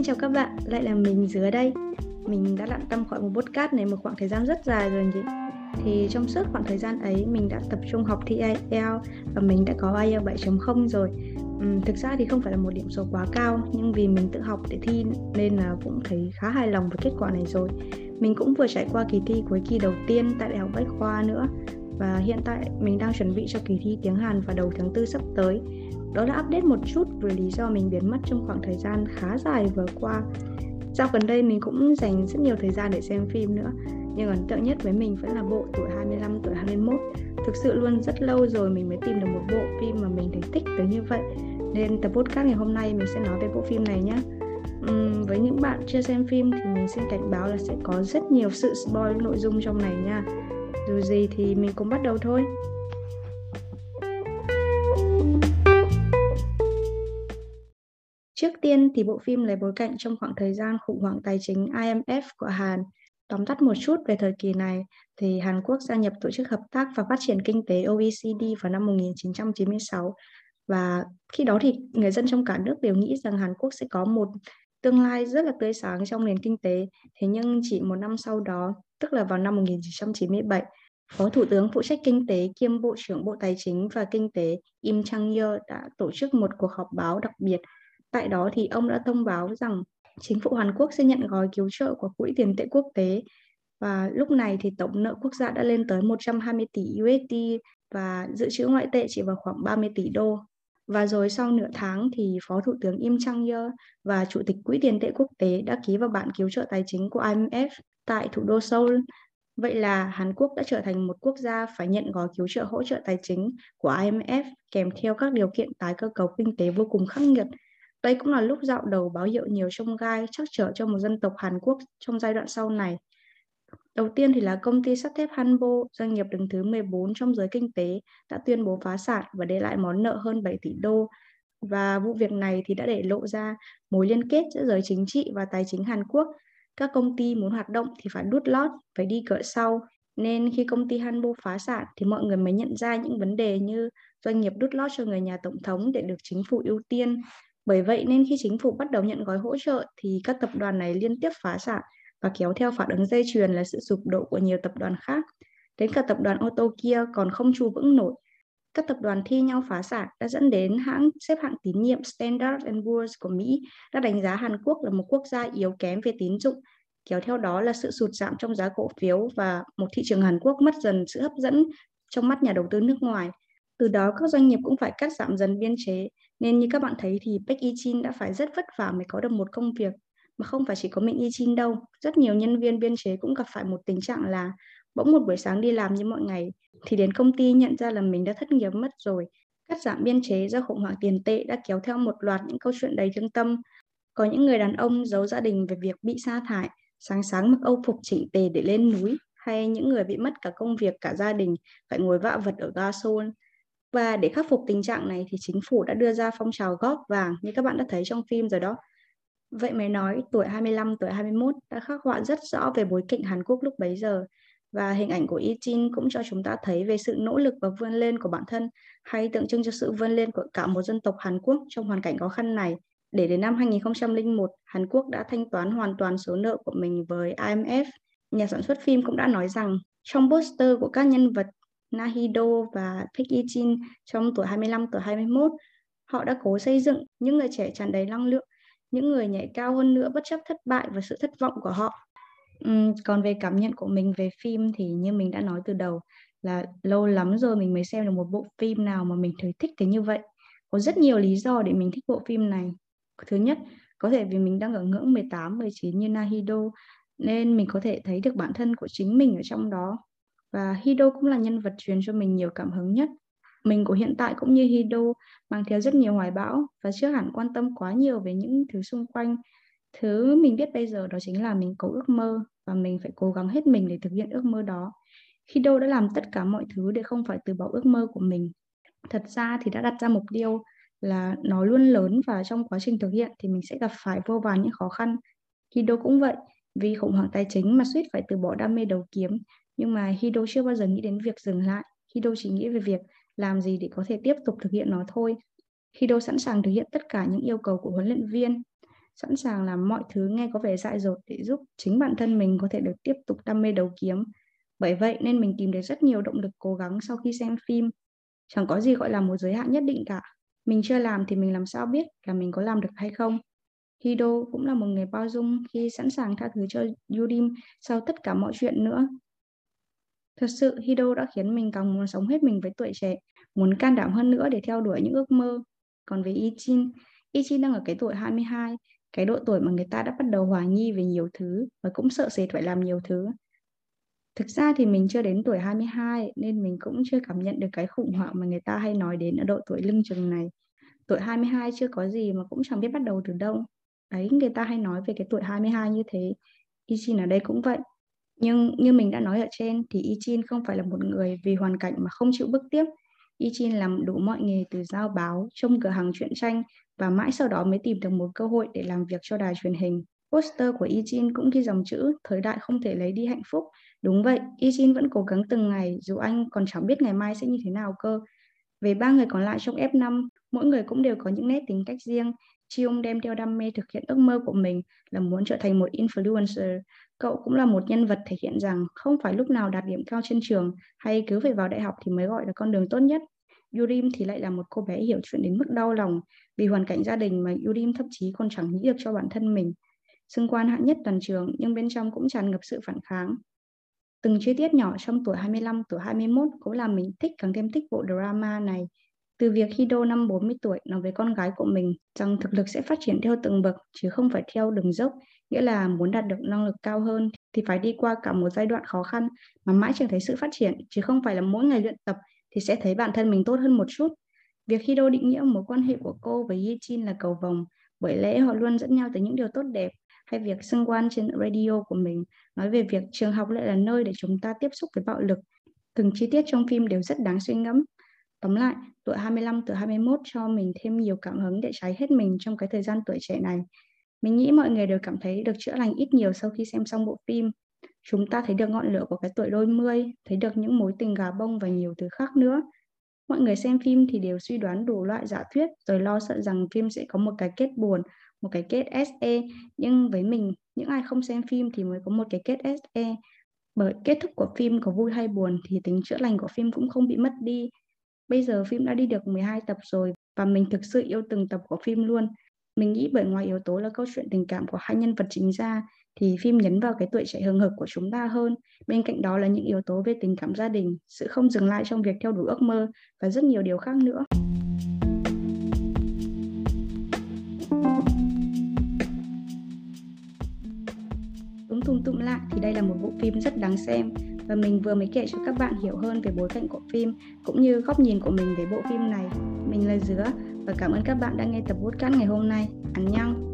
Xin chào các bạn, lại là mình dưới đây. Mình đã lặn tâm khỏi một podcast này một khoảng thời gian rất dài rồi nhỉ. Thì trong suốt khoảng thời gian ấy mình đã tập trung học thi IELTS và mình đã có IELTS 7.0 rồi. Uhm, thực ra thì không phải là một điểm số quá cao nhưng vì mình tự học để thi nên là cũng thấy khá hài lòng với kết quả này rồi. Mình cũng vừa trải qua kỳ thi cuối kỳ đầu tiên tại Đại học Bách Khoa nữa và hiện tại mình đang chuẩn bị cho kỳ thi tiếng Hàn vào đầu tháng 4 sắp tới đó là update một chút về lý do mình biến mất trong khoảng thời gian khá dài vừa qua. Dạo gần đây mình cũng dành rất nhiều thời gian để xem phim nữa Nhưng ấn tượng nhất với mình vẫn là bộ tuổi 25, tuổi 21 Thực sự luôn rất lâu rồi mình mới tìm được một bộ phim mà mình thấy thích tới như vậy. Nên tập podcast ngày hôm nay mình sẽ nói về bộ phim này nhé. Uhm, Với những bạn chưa xem phim thì mình xin cảnh báo là sẽ có rất nhiều sự spoil nội dung trong này nha. Dù gì thì mình cũng bắt đầu thôi. Trước tiên thì bộ phim lấy bối cảnh trong khoảng thời gian khủng hoảng tài chính IMF của Hàn. Tóm tắt một chút về thời kỳ này, thì Hàn Quốc gia nhập Tổ chức Hợp tác và Phát triển Kinh tế OECD vào năm 1996. Và khi đó thì người dân trong cả nước đều nghĩ rằng Hàn Quốc sẽ có một tương lai rất là tươi sáng trong nền kinh tế. Thế nhưng chỉ một năm sau đó, tức là vào năm 1997, Phó Thủ tướng phụ trách kinh tế kiêm Bộ trưởng Bộ Tài chính và Kinh tế Im Chang-yeol đã tổ chức một cuộc họp báo đặc biệt Tại đó thì ông đã thông báo rằng chính phủ Hàn Quốc sẽ nhận gói cứu trợ của Quỹ tiền tệ quốc tế và lúc này thì tổng nợ quốc gia đã lên tới 120 tỷ USD và dự trữ ngoại tệ chỉ vào khoảng 30 tỷ đô. Và rồi sau nửa tháng thì Phó Thủ tướng Im Chang-yeol và Chủ tịch Quỹ tiền tệ quốc tế đã ký vào bản cứu trợ tài chính của IMF tại thủ đô Seoul. Vậy là Hàn Quốc đã trở thành một quốc gia phải nhận gói cứu trợ hỗ trợ tài chính của IMF kèm theo các điều kiện tái cơ cấu kinh tế vô cùng khắc nghiệt đây cũng là lúc dạo đầu báo hiệu nhiều trông gai chắc trở cho một dân tộc Hàn Quốc trong giai đoạn sau này. Đầu tiên thì là công ty sắt thép Hanbo, doanh nghiệp đứng thứ 14 trong giới kinh tế, đã tuyên bố phá sản và để lại món nợ hơn 7 tỷ đô. Và vụ việc này thì đã để lộ ra mối liên kết giữa giới chính trị và tài chính Hàn Quốc. Các công ty muốn hoạt động thì phải đút lót, phải đi cửa sau. Nên khi công ty Hanbo phá sản thì mọi người mới nhận ra những vấn đề như doanh nghiệp đút lót cho người nhà tổng thống để được chính phủ ưu tiên, bởi vậy nên khi chính phủ bắt đầu nhận gói hỗ trợ thì các tập đoàn này liên tiếp phá sản và kéo theo phản ứng dây chuyền là sự sụp đổ của nhiều tập đoàn khác. Đến cả tập đoàn ô tô kia còn không trụ vững nổi. Các tập đoàn thi nhau phá sản đã dẫn đến hãng xếp hạng tín nhiệm Standard Poor's của Mỹ đã đánh giá Hàn Quốc là một quốc gia yếu kém về tín dụng, kéo theo đó là sự sụt giảm trong giá cổ phiếu và một thị trường Hàn Quốc mất dần sự hấp dẫn trong mắt nhà đầu tư nước ngoài. Từ đó các doanh nghiệp cũng phải cắt giảm dần biên chế nên như các bạn thấy thì Baek Chin đã phải rất vất vả mới có được một công việc mà không phải chỉ có mình Yichin đâu. Rất nhiều nhân viên biên chế cũng gặp phải một tình trạng là bỗng một buổi sáng đi làm như mọi ngày thì đến công ty nhận ra là mình đã thất nghiệp mất rồi. Cắt giảm biên chế do khủng hoảng tiền tệ đã kéo theo một loạt những câu chuyện đầy thương tâm. Có những người đàn ông giấu gia đình về việc bị sa thải, sáng sáng mặc âu phục chỉnh tề để lên núi, hay những người bị mất cả công việc cả gia đình phải ngồi vạ vật ở ga Seoul và để khắc phục tình trạng này thì chính phủ đã đưa ra phong trào góp vàng như các bạn đã thấy trong phim rồi đó. Vậy mới nói tuổi 25, tuổi 21 đã khắc họa rất rõ về bối cảnh Hàn Quốc lúc bấy giờ và hình ảnh của Yi Jin cũng cho chúng ta thấy về sự nỗ lực và vươn lên của bản thân hay tượng trưng cho sự vươn lên của cả một dân tộc Hàn Quốc trong hoàn cảnh khó khăn này. Để đến năm 2001, Hàn Quốc đã thanh toán hoàn toàn số nợ của mình với IMF. Nhà sản xuất phim cũng đã nói rằng trong poster của các nhân vật Nahido và Park Jin trong tuổi 25, tuổi 21. Họ đã cố xây dựng những người trẻ tràn đầy năng lượng, những người nhảy cao hơn nữa bất chấp thất bại và sự thất vọng của họ. Uhm, còn về cảm nhận của mình về phim thì như mình đã nói từ đầu là lâu lắm rồi mình mới xem được một bộ phim nào mà mình thấy thích thế như vậy. Có rất nhiều lý do để mình thích bộ phim này. Thứ nhất, có thể vì mình đang ở ngưỡng 18, 19 như Nahido nên mình có thể thấy được bản thân của chính mình ở trong đó và Hido cũng là nhân vật truyền cho mình nhiều cảm hứng nhất. Mình của hiện tại cũng như Hido mang theo rất nhiều hoài bão và chưa hẳn quan tâm quá nhiều về những thứ xung quanh. Thứ mình biết bây giờ đó chính là mình có ước mơ và mình phải cố gắng hết mình để thực hiện ước mơ đó. Hido đã làm tất cả mọi thứ để không phải từ bỏ ước mơ của mình. Thật ra thì đã đặt ra mục tiêu là nó luôn lớn và trong quá trình thực hiện thì mình sẽ gặp phải vô vàn những khó khăn. Hido cũng vậy, vì khủng hoảng tài chính mà suýt phải từ bỏ đam mê đầu kiếm nhưng mà Hido chưa bao giờ nghĩ đến việc dừng lại Hido chỉ nghĩ về việc làm gì để có thể tiếp tục thực hiện nó thôi Hido sẵn sàng thực hiện tất cả những yêu cầu của huấn luyện viên, sẵn sàng làm mọi thứ nghe có vẻ dại dột để giúp chính bản thân mình có thể được tiếp tục đam mê đấu kiếm. Bởi vậy nên mình tìm được rất nhiều động lực cố gắng sau khi xem phim. Chẳng có gì gọi là một giới hạn nhất định cả. Mình chưa làm thì mình làm sao biết là mình có làm được hay không. Hido cũng là một người bao dung khi sẵn sàng tha thứ cho Yudim sau tất cả mọi chuyện nữa. Thật sự, Hido đã khiến mình càng muốn sống hết mình với tuổi trẻ, muốn can đảm hơn nữa để theo đuổi những ước mơ. Còn với Ichin, Ichin đang ở cái tuổi 22, cái độ tuổi mà người ta đã bắt đầu hoài nghi về nhiều thứ và cũng sợ sệt phải làm nhiều thứ. Thực ra thì mình chưa đến tuổi 22 nên mình cũng chưa cảm nhận được cái khủng hoảng mà người ta hay nói đến ở độ tuổi lưng chừng này. Tuổi 22 chưa có gì mà cũng chẳng biết bắt đầu từ đâu. Đấy, người ta hay nói về cái tuổi 22 như thế. Ichin ở đây cũng vậy. Nhưng như mình đã nói ở trên thì Ichin không phải là một người vì hoàn cảnh mà không chịu bước tiếp. Ichin làm đủ mọi nghề từ giao báo, trông cửa hàng truyện tranh và mãi sau đó mới tìm được một cơ hội để làm việc cho đài truyền hình. Poster của Ichin cũng ghi dòng chữ thời đại không thể lấy đi hạnh phúc. Đúng vậy, Ichin vẫn cố gắng từng ngày dù anh còn chẳng biết ngày mai sẽ như thế nào cơ. Về ba người còn lại trong F5, mỗi người cũng đều có những nét tính cách riêng. Chiung đem theo đam mê thực hiện ước mơ của mình là muốn trở thành một influencer. Cậu cũng là một nhân vật thể hiện rằng không phải lúc nào đạt điểm cao trên trường hay cứ phải vào đại học thì mới gọi là con đường tốt nhất. Yurim thì lại là một cô bé hiểu chuyện đến mức đau lòng vì hoàn cảnh gia đình mà Yurim thậm chí còn chẳng nghĩ được cho bản thân mình. Xưng quan hạng nhất toàn trường nhưng bên trong cũng tràn ngập sự phản kháng. Từng chi tiết nhỏ trong tuổi 25, tuổi 21 cũng làm mình thích càng thêm thích bộ drama này. Từ việc Hido năm 40 tuổi nói với con gái của mình rằng thực lực sẽ phát triển theo từng bậc chứ không phải theo đường dốc, nghĩa là muốn đạt được năng lực cao hơn thì phải đi qua cả một giai đoạn khó khăn mà mãi chẳng thấy sự phát triển chứ không phải là mỗi ngày luyện tập thì sẽ thấy bản thân mình tốt hơn một chút. Việc Hido định nghĩa mối quan hệ của cô với Yichin là cầu vồng bởi lẽ họ luôn dẫn nhau tới những điều tốt đẹp hay việc xung quanh trên radio của mình nói về việc trường học lại là nơi để chúng ta tiếp xúc với bạo lực. Từng chi tiết trong phim đều rất đáng suy ngẫm. Tóm lại, tuổi 25, tuổi 21 cho mình thêm nhiều cảm hứng để cháy hết mình trong cái thời gian tuổi trẻ này. Mình nghĩ mọi người đều cảm thấy được chữa lành ít nhiều sau khi xem xong bộ phim. Chúng ta thấy được ngọn lửa của cái tuổi đôi mươi, thấy được những mối tình gà bông và nhiều thứ khác nữa. Mọi người xem phim thì đều suy đoán đủ loại giả thuyết rồi lo sợ rằng phim sẽ có một cái kết buồn một cái kết SE nhưng với mình những ai không xem phim thì mới có một cái kết SE bởi kết thúc của phim có vui hay buồn thì tính chữa lành của phim cũng không bị mất đi bây giờ phim đã đi được 12 tập rồi và mình thực sự yêu từng tập của phim luôn mình nghĩ bởi ngoài yếu tố là câu chuyện tình cảm của hai nhân vật chính ra thì phim nhấn vào cái tuổi trẻ hừng hực của chúng ta hơn. Bên cạnh đó là những yếu tố về tình cảm gia đình, sự không dừng lại trong việc theo đuổi ước mơ và rất nhiều điều khác nữa. Tùm tụm lại thì đây là một bộ phim rất đáng xem và mình vừa mới kể cho các bạn hiểu hơn về bối cảnh của phim, cũng như góc nhìn của mình về bộ phim này. Mình là Dứa và cảm ơn các bạn đã nghe tập podcast ngày hôm nay. Ăn nhăng!